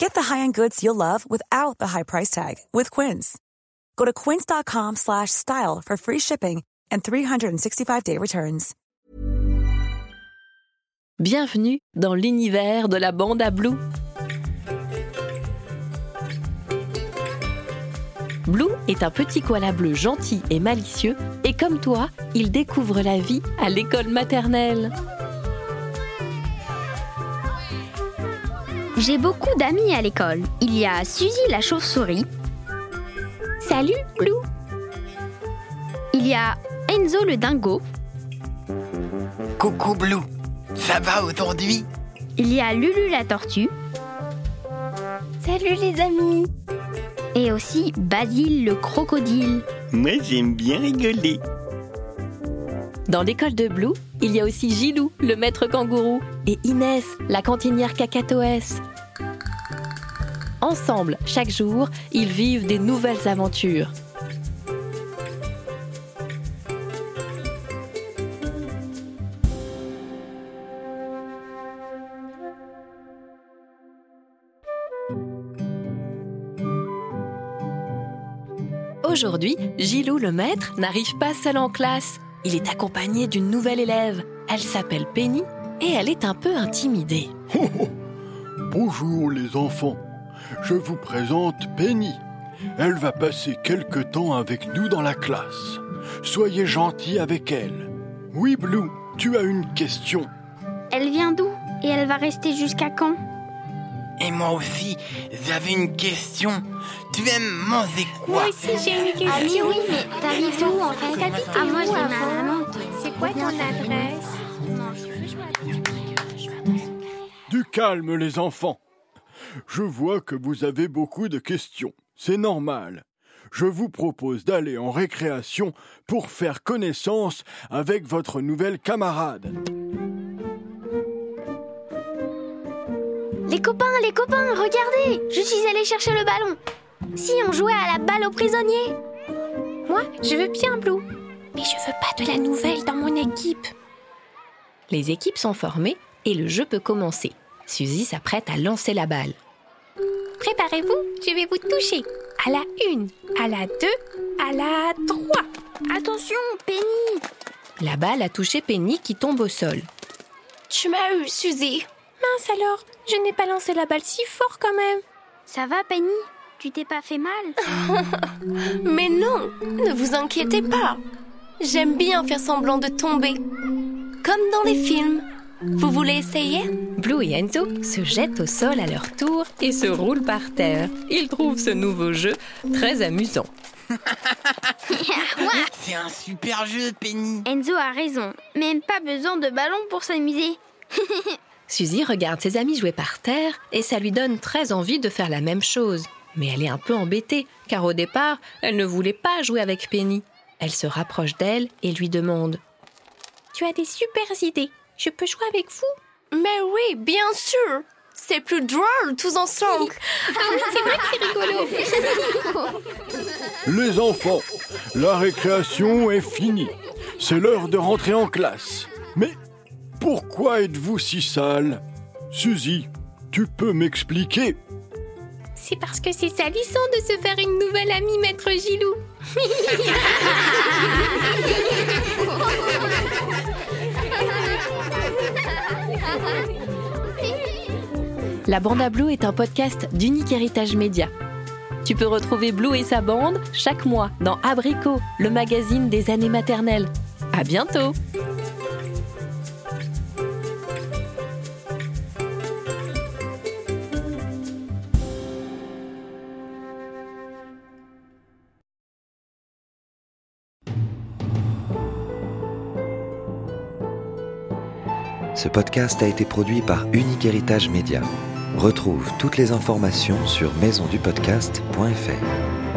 Get the high-end goods you'll love without the high price tag with Quince. Go to quince.com slash style for free shipping and 365-day returns. Bienvenue dans l'univers de la bande à Blue. Blue est un petit koala bleu gentil et malicieux et comme toi, il découvre la vie à l'école maternelle. J'ai beaucoup d'amis à l'école. Il y a Suzy la chauve-souris. Salut, Blue. Il y a Enzo le dingo. Coucou Blue, ça va aujourd'hui? Il y a Lulu la tortue. Salut les amis. Et aussi Basile le crocodile. Moi j'aime bien rigoler. Dans l'école de Blue, il y a aussi Gilou, le maître kangourou, et Inès, la cantinière cacatoès. Ensemble, chaque jour, ils vivent des nouvelles aventures. Aujourd'hui, Gilou le maître n'arrive pas seul en classe. Il est accompagné d'une nouvelle élève. Elle s'appelle Penny et elle est un peu intimidée. Oh, oh. Bonjour les enfants, je vous présente Penny. Elle va passer quelque temps avec nous dans la classe. Soyez gentils avec elle. Oui Blue, tu as une question. Elle vient d'où Et elle va rester jusqu'à quand? Et moi aussi, j'avais une question. Tu aimes manger quoi j'ai une question. Ah oui, oui, mais t'habites où en fait Ah moi je ma maman. C'est quoi ton adresse Du calme les enfants. Je vois que vous avez beaucoup de questions. C'est normal. Je vous propose d'aller en récréation pour faire connaissance avec votre nouvelle camarade. Les copains, les copains, regardez Je suis allée chercher le ballon. Si on jouait à la balle aux prisonniers Moi, je veux bien Blue. Mais je veux pas de la nouvelle dans mon équipe. Les équipes sont formées et le jeu peut commencer. Suzy s'apprête à lancer la balle. Préparez-vous, je vais vous toucher. À la une, à la deux, à la trois. Attention, Penny La balle a touché Penny qui tombe au sol. Tu m'as eu, Suzy. Mince alors, je n'ai pas lancé la balle si fort quand même. Ça va, Penny? Tu t'es pas fait mal Mais non, ne vous inquiétez pas. J'aime bien faire semblant de tomber. Comme dans les films. Vous voulez essayer? Blue et Enzo se jettent au sol à leur tour et se roulent par terre. Ils trouvent ce nouveau jeu très amusant. C'est un super jeu, Penny. Enzo a raison. Même pas besoin de ballon pour s'amuser. Suzy regarde ses amis jouer par terre et ça lui donne très envie de faire la même chose. Mais elle est un peu embêtée car au départ, elle ne voulait pas jouer avec Penny. Elle se rapproche d'elle et lui demande Tu as des super idées. Je peux jouer avec vous? Mais oui, bien sûr. C'est plus drôle tous ensemble. c'est vrai que c'est rigolo. Les enfants, la récréation est finie. C'est l'heure de rentrer en classe. Mais pourquoi êtes-vous si sale? Suzy, tu peux m'expliquer C'est parce que c'est salissant de se faire une nouvelle amie, maître Gilou. La Bande à Blue est un podcast d'Unique Héritage Média. Tu peux retrouver Blue et sa bande chaque mois dans Abricot, le magazine des années maternelles. À bientôt! Ce podcast a été produit par Unique Héritage Média. Retrouve toutes les informations sur maisondupodcast.fr.